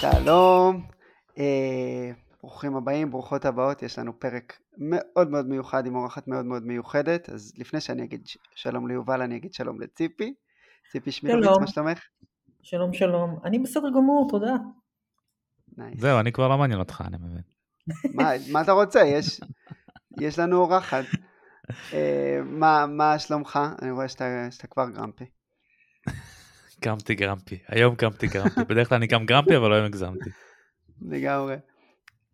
שלום, אה, ברוכים הבאים, ברוכות הבאות, יש לנו פרק מאוד מאוד מיוחד עם אורחת מאוד מאוד מיוחדת, אז לפני שאני אגיד שלום ליובל, אני אגיד שלום לציפי. ציפי שמירוביץ, מה שלומך? שלום שלום, אני בסדר גמור, תודה. Nice. זהו, אני כבר לא מעניין אותך, אני מבין. מה, מה אתה רוצה? יש, יש לנו אורחת. אה, מה, מה שלומך? אני רואה שאתה, שאתה כבר גרמפי. קמתי גרמפי, היום קמתי גרמפי, בדרך כלל אני קם גרמפי אבל היום הגזמתי. לגמרי.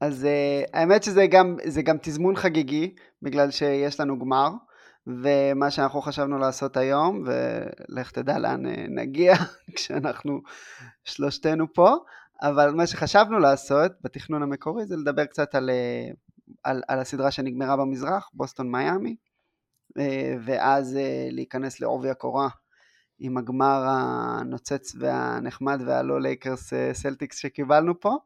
אז uh, האמת שזה גם, גם תזמון חגיגי, בגלל שיש לנו גמר, ומה שאנחנו חשבנו לעשות היום, ולך תדע לאן uh, נגיע כשאנחנו שלושתנו פה, אבל מה שחשבנו לעשות בתכנון המקורי זה לדבר קצת על, uh, על, על הסדרה שנגמרה במזרח, בוסטון מיאמי, ואז להיכנס לעובי הקורה עם הגמר הנוצץ והנחמד והלא לייקרס סלטיקס שקיבלנו פה.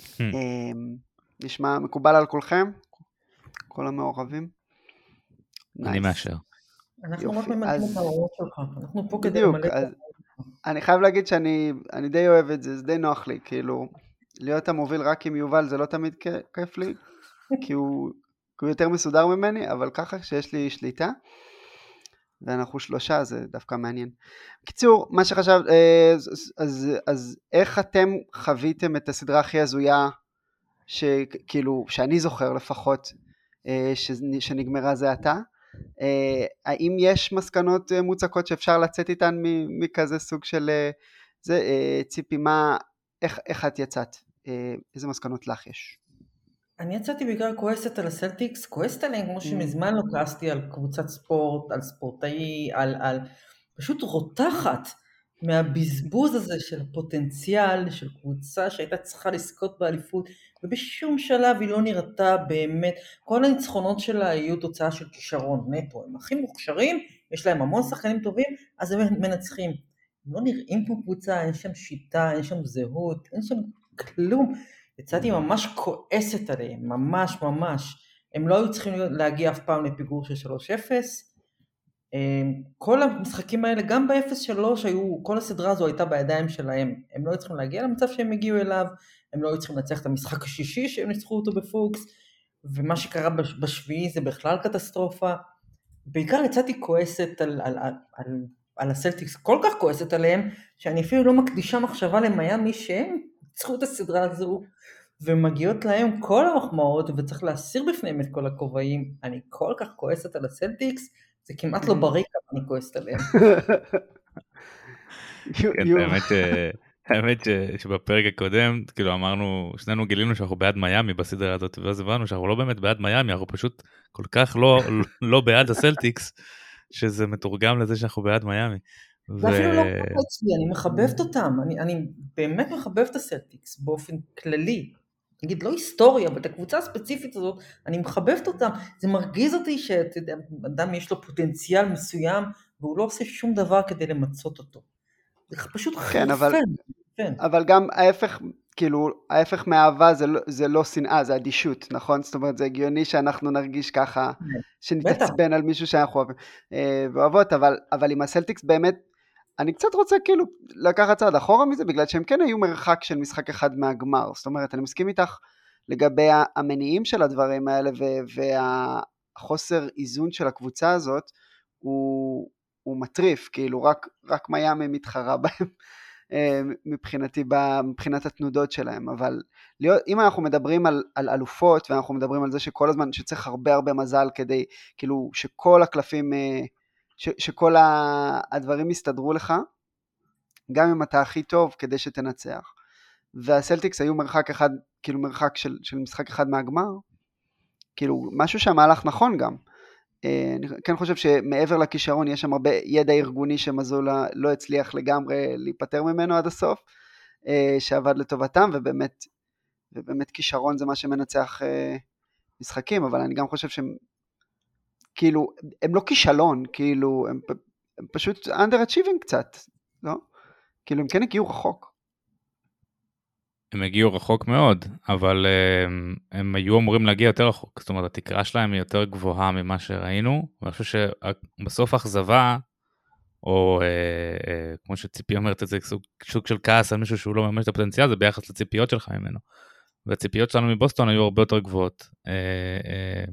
Hmm. אמ, נשמע מקובל על כולכם? כל המעורבים? אני Nice. מאשר. אנחנו ממלאים אז- את ההוראות שלך, אנחנו פה כדי למלא את. אני חייב להגיד שאני אני די אוהב את זה, זה די נוח לי, כאילו, להיות המוביל רק עם יובל זה לא תמיד כיף לי, כי הוא, כי הוא יותר מסודר ממני, אבל ככה שיש לי שליטה, ואנחנו שלושה זה דווקא מעניין. בקיצור, מה שחשב, אה, אז, אז, אז איך אתם חוויתם את הסדרה הכי הזויה, שכאילו, שאני זוכר לפחות, אה, שנ- שנגמרה זה עתה? אה, האם יש מסקנות מוצקות שאפשר לצאת איתן מכזה סוג של זה? ציפי, מה, איך, איך את יצאת? איזה מסקנות לך יש? אני יצאתי בעיקר כועסת על הסלטיקס, כועסת עליהם כמו Mm. שמזמן לא כעסתי על קבוצת ספורט, על ספורטאי, על, על פשוט רותחת מהבזבוז הזה של הפוטנציאל של קבוצה שהייתה צריכה לזכות באליפות ובשום שלב היא לא נראתה באמת, כל הניצחונות שלה היו תוצאה של כישרון נטו, הם הכי מוכשרים, יש להם המון שחקנים טובים, אז הם מנצחים. הם לא נראים כמו קבוצה, אין שם שיטה, אין שם זהות, אין שם כלום. יצאתי ממש כועסת עליהם, ממש ממש. הם לא היו צריכים להגיע אף פעם לפיגור של 3-0. אמ, כל המשחקים האלה, גם ב-0-3 היו, כל הסדרה הזו הייתה בידיים שלהם. הם לא היו צריכים להגיע למצב שהם הגיעו אליו, הם לא היו צריכים לנצח את המשחק השישי שהם ניצחו אותו בפוקס, ומה שקרה בש- בשביעי זה בכלל קטסטרופה. בעיקר יצאתי כועסת על, על, על, על, על הסלטיקס, כל כך כועסת עליהם, שאני אפילו לא מקדישה מחשבה למיאמי שהם ניצחו את הסדרה הזו, ומגיעות להם כל המחמאות, וצריך להסיר בפניהם את כל הכובעים. אני כל כך כועסת על הסלטיקס, זה כמעט לא בריא כמה אני כועסת עליהם. כן, האמת ש- שבפרק הקודם כאילו אמרנו שנינו גילינו שאנחנו בעד מיאמי בסדרה הזאת ואז הבנו שאנחנו לא באמת בעד מיאמי אנחנו פשוט כל כך לא לא בעד הסלטיקס שזה מתורגם לזה שאנחנו בעד מיאמי. זה אפילו לא ככה אצלי, אני מחבבת אותם, אני, אני באמת מחבבת את הסלטיקס באופן כללי. נגיד לא היסטוריה, אבל את הקבוצה הספציפית הזאת, אני מחבבת אותם. זה מרגיז אותי שאתה יודע, אדם יש לו פוטנציאל מסוים, והוא לא עושה שום דבר כדי למצות אותו. זה פשוט כן, אבל- חרפן. כן. אבל גם ההפך, כאילו, ההפך מאהבה זה לא, זה לא שנאה, זה אדישות, נכון? זאת אומרת, זה הגיוני שאנחנו נרגיש ככה, שנתעצבן על מישהו שאנחנו אוהבים אה, ואוהבות, אבל, אבל עם הסלטיקס באמת, אני קצת רוצה כאילו לקחת צעד אחורה מזה, בגלל שהם כן היו מרחק של משחק אחד מהגמר. זאת אומרת, אני מסכים איתך לגבי המניעים של הדברים האלה, והחוסר איזון של הקבוצה הזאת, הוא, הוא מטריף, כאילו רק, רק מיאמי מתחרה בהם. אה, מבחינתי, מבחינת התנודות שלהם, אבל להיות, אם אנחנו מדברים על, על אלופות ואנחנו מדברים על זה שכל הזמן, שצריך הרבה הרבה מזל כדי, כאילו, שכל הקלפים, אה, ש, שכל ה- הדברים יסתדרו לך, גם אם אתה הכי טוב כדי שתנצח. והסלטיקס היו מרחק אחד, כאילו מרחק של, של משחק אחד מהגמר, כאילו משהו שהמהלך נכון גם. אה, אני כן חושב שמעבר לכישרון יש שם הרבה ידע ארגוני שמזולה לא הצליח לגמרי להיפטר ממנו עד הסוף, אה, שעבד לטובתם, ובאמת, ובאמת כישרון זה מה שמנצח אה, משחקים, אבל אני גם חושב שהם, כאילו, הם לא כישלון, כאילו, הם, הם פשוט underachieving קצת, לא? כאילו, הם כן הגיעו רחוק. הם הגיעו רחוק מאוד אבל הם, הם היו אמורים להגיע יותר רחוק זאת אומרת התקרה שלהם היא יותר גבוהה ממה שראינו ואני חושב שבסוף האכזבה או אה, אה, כמו שציפי אומרת זה, סוג, סוג של כעס על מישהו שהוא לא ממש את הפוטנציאל, זה ביחס לציפיות שלך ממנו. והציפיות שלנו מבוסטון היו הרבה יותר גבוהות אה, אה,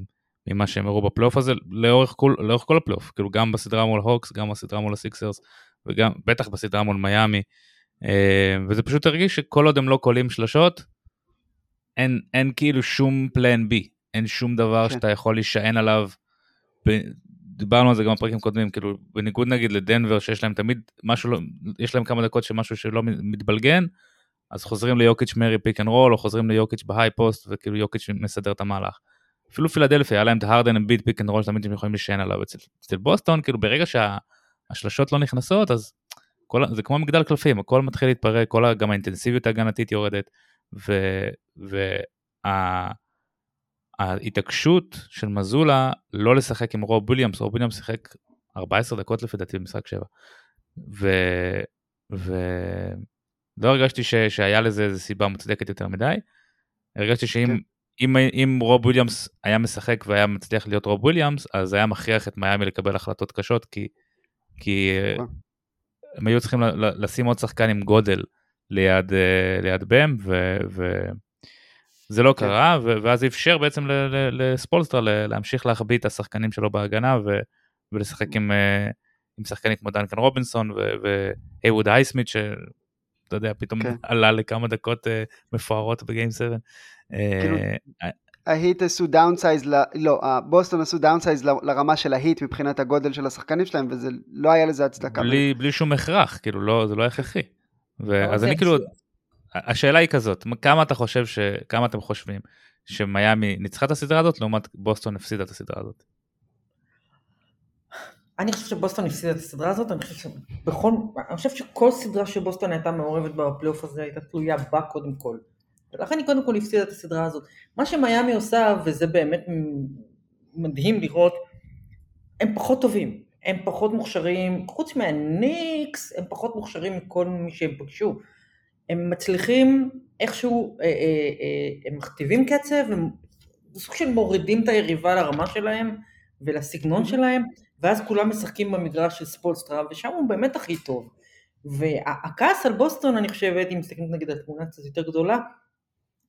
ממה שהם הראו בפלייאוף הזה לאורך כל, לאורך כל הפלייאוף, כאילו גם בסדרה מול הוקס, גם בסדרה מול הסיקסרס, וגם בטח בסדרה מול מיאמי, אה, וזה פשוט הרגיש שכל עוד הם לא קולעים שלשות, אין, אין כאילו שום plan B, אין שום דבר כן. שאתה יכול להישען עליו. ב... דיברנו על זה גם בפרקים קודמים, כאילו בניגוד נגיד לדנבר שיש להם תמיד משהו, לא, יש להם כמה דקות שמשהו שלא מתבלגן, אז חוזרים ליוקיץ' מארי pick and roll, או חוזרים ליוקיץ' ב high post, וכאילו יוקיץ' מסדר את המהלך. אפילו פילדלפיה, היה להם את ההארדן אמביד pick and roll שתמיד הם יכולים להישען עליו. אצל, אצל בוסטון, כאילו ברגע שהשלשות לא נכנסות, אז כל, זה כמו מגדל קלפים, הכל מתחיל להתפרק, כל, גם האינטנסיביות ההגנתית יורדת, וההתעקשות וה, של מזולה לא לשחק עם רוב וויליאמס, רוב וויליאמס שיחק 14 דקות לפי דעתי במשחק 7. ו... ו... לא הרגשתי ש, שהיה לזה איזה סיבה מוצדקת יותר מדי. הרגשתי שאם כן. אם, אם רוב וויליאמס היה משחק והיה מצליח להיות רוב וויליאמס, אז היה מכריח את מיאמי לקבל החלטות קשות, כי, כי נכון. הם היו צריכים לשים עוד שחקן עם גודל ליד, אה, ליד בם, וזה לא כן. קרה, ואז אפשר בעצם לספולסטרה להמשיך להחביא את השחקנים שלו בהגנה, ולשחק עם, אה, עם שחקנים כמו דנקן רובינסון והיווד הייסמית, אתה יודע, פתאום כן. עלה לכמה דקות uh, מפוארות ב game 7. כאילו, אה, ההיט עשו downsize, לא, בוסטון עשו downsize לרמה של ההיט מבחינת הגודל של השחקנים שלהם, וזה לא היה לזה הצדקה. בלי, בלי שום הכרח, כאילו, לא, זה לא הכרחי. אז אני כאילו, השאלה היא כזאת, כמה אתה חושב, ש... כמה אתם חושבים שמיאמי ניצחה את הסדרה הזאת לעומת בוסטון הפסידה את הסדרה הזאת? אני חושב שבוסטון הפסידה את הסדרה הזאת, אני חושב שבכל, אני חושב שכל סדרה שבוסטון הייתה מעורבת בפלייאוף הזה הייתה תלויה בה קודם כל. ולכן היא קודם כל הפסידה את הסדרה הזאת. מה שמיאמי עושה, וזה באמת מדהים לראות, הם פחות טובים, הם פחות מוכשרים, חוץ מהניקס, הם פחות מוכשרים מכל מי שהם פגשו. הם מצליחים איכשהו, אה, אה, אה, הם מכתיבים קצב, הם סוג של מורידים את היריבה לרמה שלהם ולסגנון שלהם, ואז כולם משחקים במגרש של ספולסטרה, ושם הוא באמת הכי טוב. והכעס על בוסטון, אני חושבת, אם מסתכלים נגיד על תמונה קצת יותר גדולה,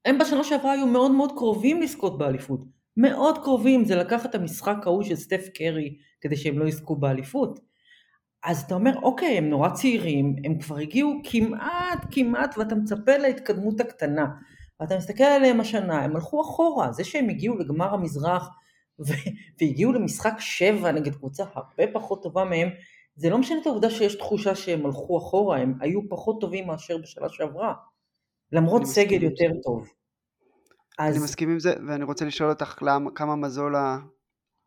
הם בשנה שעברה היו מאוד מאוד קרובים לזכות באליפות. מאוד קרובים, זה לקחת את המשחק ההוא של סטף קרי כדי שהם לא יזכו באליפות. אז אתה אומר, אוקיי, הם נורא צעירים, הם כבר הגיעו כמעט, כמעט, ואתה מצפה להתקדמות הקטנה. ואתה מסתכל עליהם השנה, הם הלכו אחורה. זה שהם הגיעו לגמר המזרח והגיעו למשחק שבע נגד קבוצה הרבה פחות טובה מהם, זה לא משנה את העובדה שיש תחושה שהם הלכו אחורה, הם היו פחות טובים מאשר בשנה שעברה, למרות סגל יותר זה. טוב. אז... אני מסכים עם זה, ואני רוצה לשאול אותך למה, כמה מזולה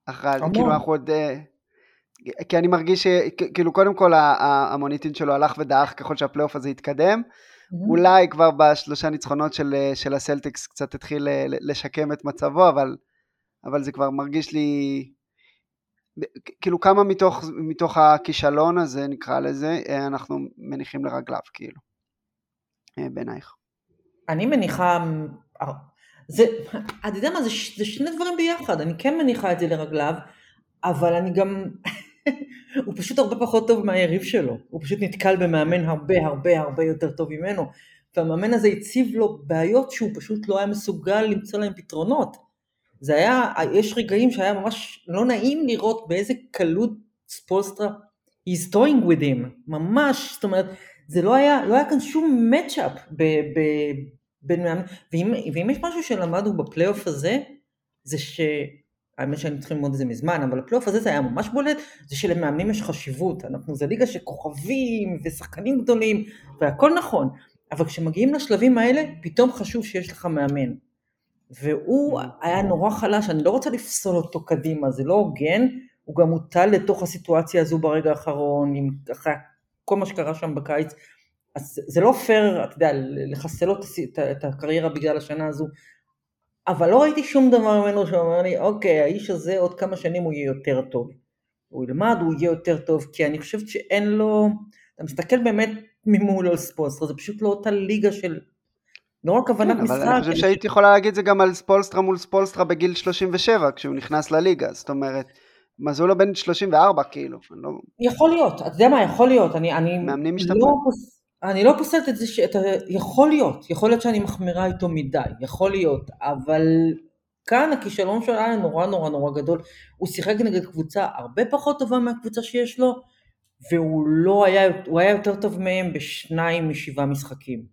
אחרי זה, כאילו אנחנו עוד... אה, כי אני מרגיש שכאילו קודם כל המוניטין שלו הלך ודעך ככל שהפלייאוף הזה התקדם, mm-hmm. אולי כבר בשלושה ניצחונות של, אה, של הסלטיקס קצת התחיל אה, לשקם את מצבו, אבל אבל זה כבר מרגיש לי, כאילו כמה מתוך, מתוך הכישלון הזה נקרא לזה, אה, אנחנו מניחים לרגליו כאילו, אה, בעינייך. אני מניחה, זה, אתה יודע מה, זה, זה שני דברים ביחד, אני כן מניחה את זה לרגליו, אבל אני גם, הוא פשוט הרבה פחות טוב מהיריב שלו, הוא פשוט נתקל במאמן הרבה הרבה הרבה יותר טוב ממנו, והמאמן הזה הציב לו בעיות שהוא פשוט לא היה מסוגל למצוא להם פתרונות. זה היה, יש רגעים שהיה ממש לא נעים לראות באיזה קלות ספולסטרה he's toying with him, ממש, זאת אומרת, זה לא היה, לא היה כאן שום מצ'אפ בין מאמנים, ואם, ואם יש משהו שלמדנו בפלייאוף הזה, זה ש... האמת שאני צריך ללמוד את זה מזמן, אבל הפלייאוף הזה זה היה ממש בולט, זה שלמאמנים יש חשיבות, אנחנו זה ליגה של כוכבים ושחקנים גדולים, והכל נכון, אבל כשמגיעים לשלבים האלה, פתאום חשוב שיש לך מאמן. והוא היה נורא חלש, אני לא רוצה לפסול אותו קדימה, זה לא הוגן, הוא גם הוטל לתוך הסיטואציה הזו ברגע האחרון, עם, אחרי כל מה שקרה שם בקיץ, אז זה לא פייר, אתה יודע, לחסל לו את הקריירה בגלל השנה הזו, אבל לא ראיתי שום דבר ממנו שאומר לי, אוקיי, האיש הזה עוד כמה שנים הוא יהיה יותר טוב. הוא ילמד, הוא יהיה יותר טוב, כי אני חושבת שאין לו, אתה מסתכל באמת ממול על ספולסטרה, זה פשוט לא אותה ליגה של לא רק הבנת כן, משחק. אבל אני חושב שהייתי יכולה להגיד זה גם על ספולסטרה מול ספולסטרה בגיל 37, כשהוא נכנס לליגה, זאת אומרת, מזולו בן 34 כאילו. לא... יכול להיות, אתה יודע מה, יכול להיות, אני, אני מאמנים משתפרים. לא, אני לא פוסלת את זה שאתה, יכול להיות, יכול להיות שאני מחמירה איתו מדי, יכול להיות, אבל כאן הכישלון שלו היה נורא נורא נורא גדול, הוא שיחק נגד קבוצה הרבה פחות טובה מהקבוצה שיש לו, והוא לא היה, היה יותר טוב מהם בשניים משבעה משחקים,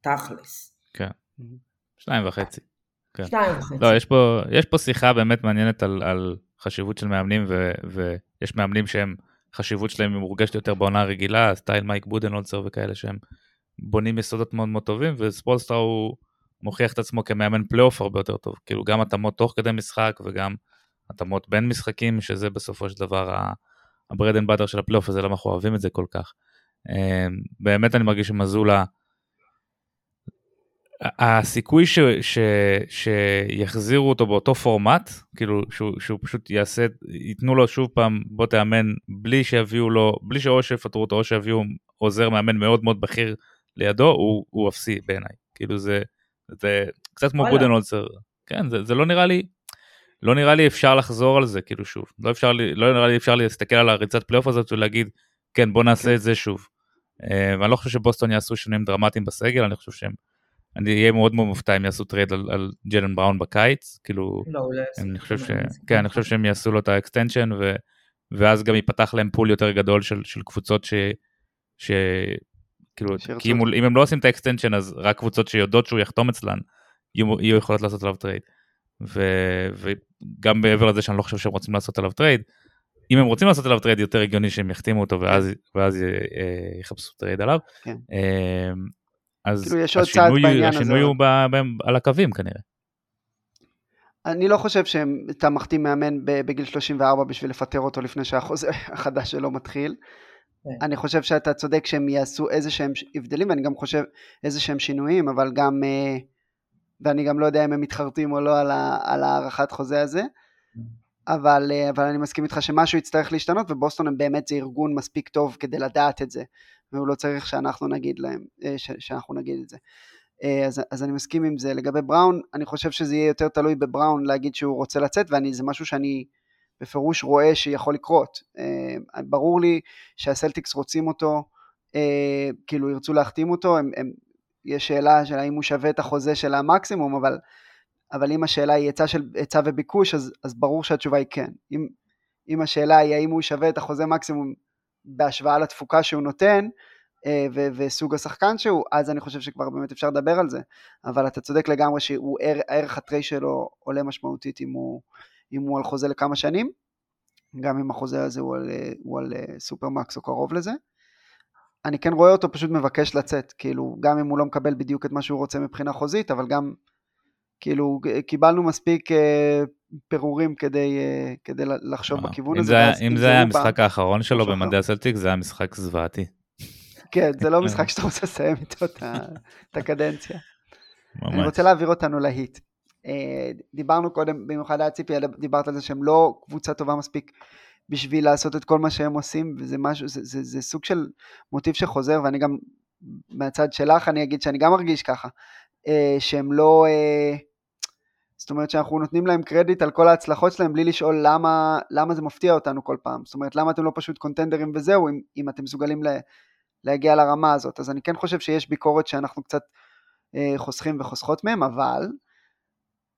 תכלס. כן, שניים וחצי. כן. שניים וחצי. לא, יש פה, יש פה שיחה באמת מעניינת על, על חשיבות של מאמנים, ו, ויש מאמנים שהם, חשיבות שלהם היא מורגשת יותר בעונה הרגילה, style מייק בודנולצר וכאלה שהם בונים יסודות מאוד מאוד טובים, וספולסטרה הוא מוכיח את עצמו כמאמן פלייאוף הרבה יותר טוב, כאילו גם התאמות תוך כדי משחק וגם התאמות בין משחקים, שזה בסופו של דבר ה bread and butter של הפלייאוף הזה, למה אנחנו אוהבים את זה כל כך. אה, באמת אני מרגיש שמזולה, הסיכוי ש, ש, שיחזירו אותו באותו פורמט, כאילו שהוא, שהוא פשוט יעשה, ייתנו לו שוב פעם בוא תאמן בלי שיביאו לו, בלי שאו שיפטרו אותו או שיביאו עוזר מאמן מאוד מאוד בכיר לידו, הוא, הוא אפסי בעיניי. כאילו זה, זה קצת כמו בודנולצר, כן, זה, זה לא נראה לי, לא נראה לי אפשר לחזור על זה כאילו שוב, לא אפשר לי, לא נראה לי אפשר להסתכל על הריצת פלייאוף הזאת ולהגיד, כן בוא נעשה כן. את זה שוב. Uh, ואני לא חושב שבוסטון יעשו שינויים דרמטיים בסגל, אני חושב שהם אני אהיה מאוד מאוד מופתע אם יעשו trade על, על ג'לן בראון בקיץ, כאילו, לא, אולי אני חושב ש... כן, אני חושב שהם יעשו לו את ה extension, ו... ואז גם ייפתח להם pool יותר גדול של, של קבוצות ש... ש... כאילו, כי אם, אם הם לא עושים את ה extension, אז רק קבוצות שיודעות שהוא יחתום אצלן, יהיו, יהיו יכולות לעשות עליו trade. ו... וגם מעבר לזה שאני לא חושב שהם רוצים לעשות עליו trade, אם הם רוצים לעשות עליו trade יותר הגיוני שהם יחתימו אותו ואז, ואז אה, יחפשו trade עליו. כן. אה, אז כאילו יש עוד צעד בעניין הזה. השינוי הוא ב, ב, על הקווים כנראה. אני לא חושב שאתה מחתים מאמן בגיל 34 בשביל לפטר אותו לפני שהחוזה החדש שלו מתחיל. כן. אני חושב שאתה צודק שהם יעשו איזה שהם הבדלים ואני גם חושב איזה שהם שינויים אבל גם אה, ואני גם לא יודע אם הם מתחרטים או לא על הארכת חוזה הזה אבל, אה, אבל אני מסכים איתך שמשהו יצטרך להשתנות ובוסטון הם באמת זה ארגון מספיק טוב כדי לדעת את זה והוא לא צריך שאנחנו נגיד להם, אה, ש, שאנחנו נגיד את זה. אה, אז, אז אני מסכים עם זה. לגבי בראון, אני חושב שזה יהיה יותר תלוי בבראון להגיד שהוא רוצה לצאת, וזה משהו שאני בפירוש רואה שיכול לקרות. ברור לי שהסלטיקס רוצים אותו, כאילו ירצו להחתים אותו, הם, הם, יש שאלה של האם הוא שווה את החוזה של המקסימום, אבל אבל אם השאלה היא היצע היצע וביקוש, אז, אז ברור שהתשובה היא כן. אם, אם השאלה היא האם הוא שווה את החוזה מקסימום בהשוואה לתפוקה שהוא נותן, אה, ו- וסוג השחקן שהוא, אז אני חושב שכבר באמת אפשר לדבר על זה. אבל אתה צודק לגמרי שהערך הטרי שלו עולה משמעותית אם הוא, אם הוא על חוזה לכמה שנים, גם אם החוזה הזה הוא על, הוא על אה, סופרמקס או קרוב לזה. אני כן רואה אותו פשוט מבקש לצאת, כאילו, גם אם הוא לא מקבל בדיוק את מה שהוא רוצה מבחינה חוזית, אבל גם כאילו קיבלנו מספיק אה, פירורים כדי, אה, כדי לחשוב אה, בכיוון הזה. זה, אם זה היה המשחק האחרון שלו במדעי הסלטיק זה היה משחק זוועתי. כן, זה לא משחק שאתה רוצה לסיים איתו את הקדנציה. ממש. אני רוצה להעביר אותנו להיט. דיברנו קודם, במיוחד היה ציפי, דיברת על זה שהם לא קבוצה טובה מספיק בשביל לעשות את כל מה שהם עושים, וזה משהו, זה, זה, זה סוג של מוטיב שחוזר, ואני גם, מהצד שלך אני אגיד שאני גם מרגיש ככה. אה, שהם לא... זאת אומרת שאנחנו נותנים להם קרדיט על כל ההצלחות שלהם בלי לשאול למה, למה זה מפתיע אותנו כל פעם. זאת אומרת, למה אתם לא פשוט קונטנדרים וזהו, אם, אם אתם מסוגלים לה, להגיע לרמה הזאת. אז אני כן חושב שיש ביקורת שאנחנו קצת אה, חוסכים וחוסכות מהם, אבל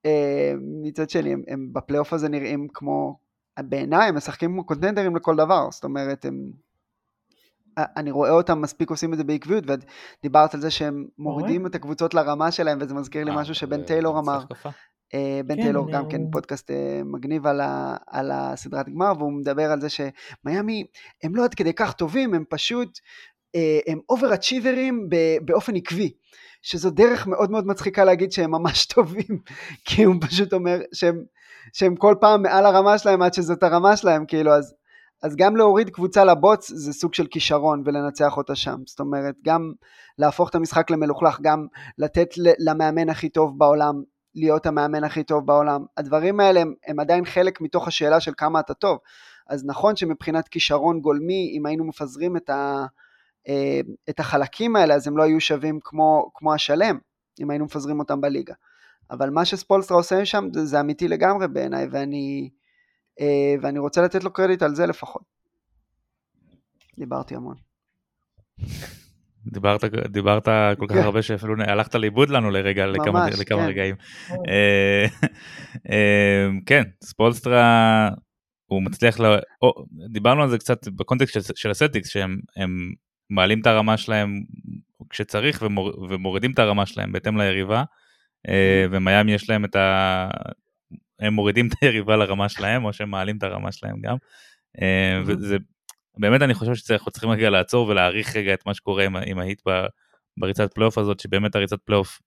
אה, מצד שני, הם, הם בפלייאוף הזה נראים כמו, בעיניי הם משחקים כמו קונטנדרים לכל דבר. זאת אומרת, הם... אני רואה אותם מספיק עושים את זה בעקביות, ודיברת על זה שהם מורידים את הקבוצות לרמה שלהם, וזה מזכיר לי אה, משהו שבן טיילור אמר. אה, בן כן, טיילור גם כן פודקאסט אה, מגניב על הסדרת גמר, והוא מדבר על זה שמיאמי הם לא עד כדי כך טובים, הם פשוט, הם אובר-אצ'יברים באופן עקבי. שזו דרך מאוד מאוד מצחיקה להגיד שהם ממש טובים, כי הוא פשוט אומר שהם, שהם כל פעם מעל הרמה שלהם עד שזאת הרמה שלהם, כאילו, אז אז גם להוריד קבוצה לבוץ זה סוג של כישרון ולנצח אותה שם. זאת אומרת, גם להפוך את המשחק למלוכלך, גם לתת למאמן הכי טוב בעולם להיות המאמן הכי טוב בעולם. הדברים האלה הם, הם עדיין חלק מתוך השאלה של כמה אתה טוב. אז נכון שמבחינת כישרון גולמי, אם היינו מפזרים את, ה, אה, את החלקים האלה, אז הם לא היו שווים כמו, כמו השלם, אם היינו מפזרים אותם בליגה. אבל מה שספולסטרה עושה שם זה, זה אמיתי לגמרי בעיניי, ואני... ואני רוצה לתת לו קרדיט על זה לפחות. דיברתי המון. דיברת, דיברת כל כך כן. הרבה שאפילו הלכת לאיבוד לנו לרגע, ממש, לכמה, לכמה כן. רגעים. אה, אה, כן, ספולסטרה, הוא מצליח, לה, או, דיברנו על זה קצת ב context של, של הסלטיקס, שהם מעלים את הרמה שלהם כשצריך ומור, ומורידים את הרמה שלהם בהתאם ליריבה, אה. ומיאמי יש להם את ה... הם מורידים את היריבה לרמה שלהם, או שהם מעלים את הרמה שלהם גם. וזה באמת אני חושב שאנחנו צריכים רגע לעצור ולהעריך רגע את מה שקורה עם, עם ההיט בריצת פלייאוף הזאת, שבאמת הריצת פלייאוף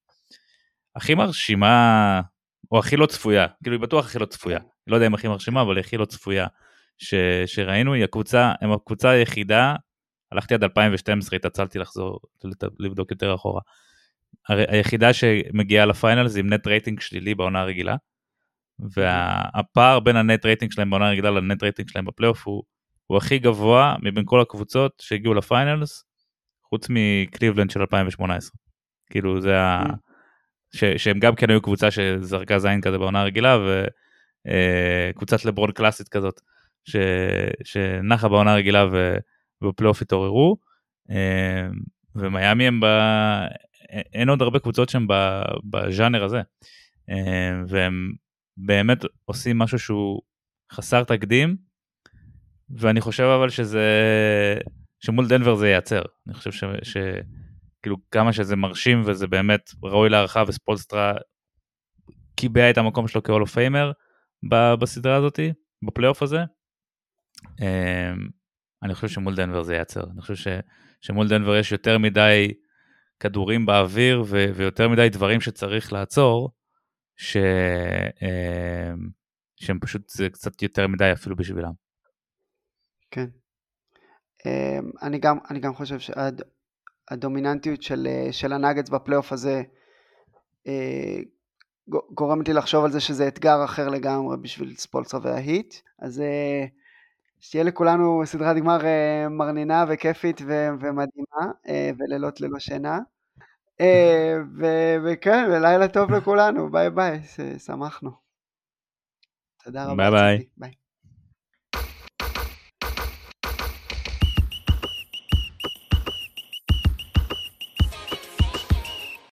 הכי מרשימה, או הכי לא צפויה, כאילו היא בטוח הכי לא צפויה, לא יודע אם הכי מרשימה, אבל הכי לא צפויה, ש, שראינו, היא הקבוצה, הם הקבוצה היחידה, הלכתי עד 2012, התעצלתי לחזור, לבדוק יותר אחורה. היחידה שמגיעה ל Finals עם net rating שלילי בעונה הרגילה, והפער בין ה net rating שלהם בעונה הרגילה ל net rating שלהם בפלייאוף הוא הוא הכי גבוה מבין כל הקבוצות שהגיעו ל Finals, חוץ מקליבלנד של 2018. כאילו זה ה... Mm. ש... שהם גם כן היו קבוצה שזרקה זין כזה בעונה הרגילה, וקבוצת אה, לברון קלאסית כזאת, ש... שנחה בעונה הרגילה ו... ובפלייאוף התעוררו. אה, ומיאמי הם ב... אין עוד הרבה קבוצות שהם בז'אנר הזה. אה, והם באמת עושים משהו שהוא חסר תקדים, ואני חושב אבל שזה, שמול דנבר זה ייעצר. אני חושב ש... ש... כאילו כמה שזה מרשים וזה באמת ראוי להערכה וספולסטרה קיבע את המקום שלו פיימר בסדרה הזאתי, בפלייאוף הזה. אמ, אני חושב שמול דנבר זה ייעצר. אני חושב ש... שמול דנבר יש יותר מדי כדורים באוויר ו... ויותר מדי דברים שצריך לעצור, ש... אמ, שהם פשוט זה קצת יותר מדי אפילו בשבילם. כן. אמ, אני גם, אני גם חושב שהדומיננטיות של, של הנאגץ בפלייאוף הזה אה, גורמת לי לחשוב על זה שזה אתגר אחר לגמרי בשביל ספולסרה וההיט. אז אה, שתהיה לכולנו סדרת גמר אה, מרנינה וכיפית ומדהימה, ולילות ללא שינה. וכן, ולילה טוב לכולנו, ביי ביי, שמחנו. תודה רבה. ביי ביי. ביי.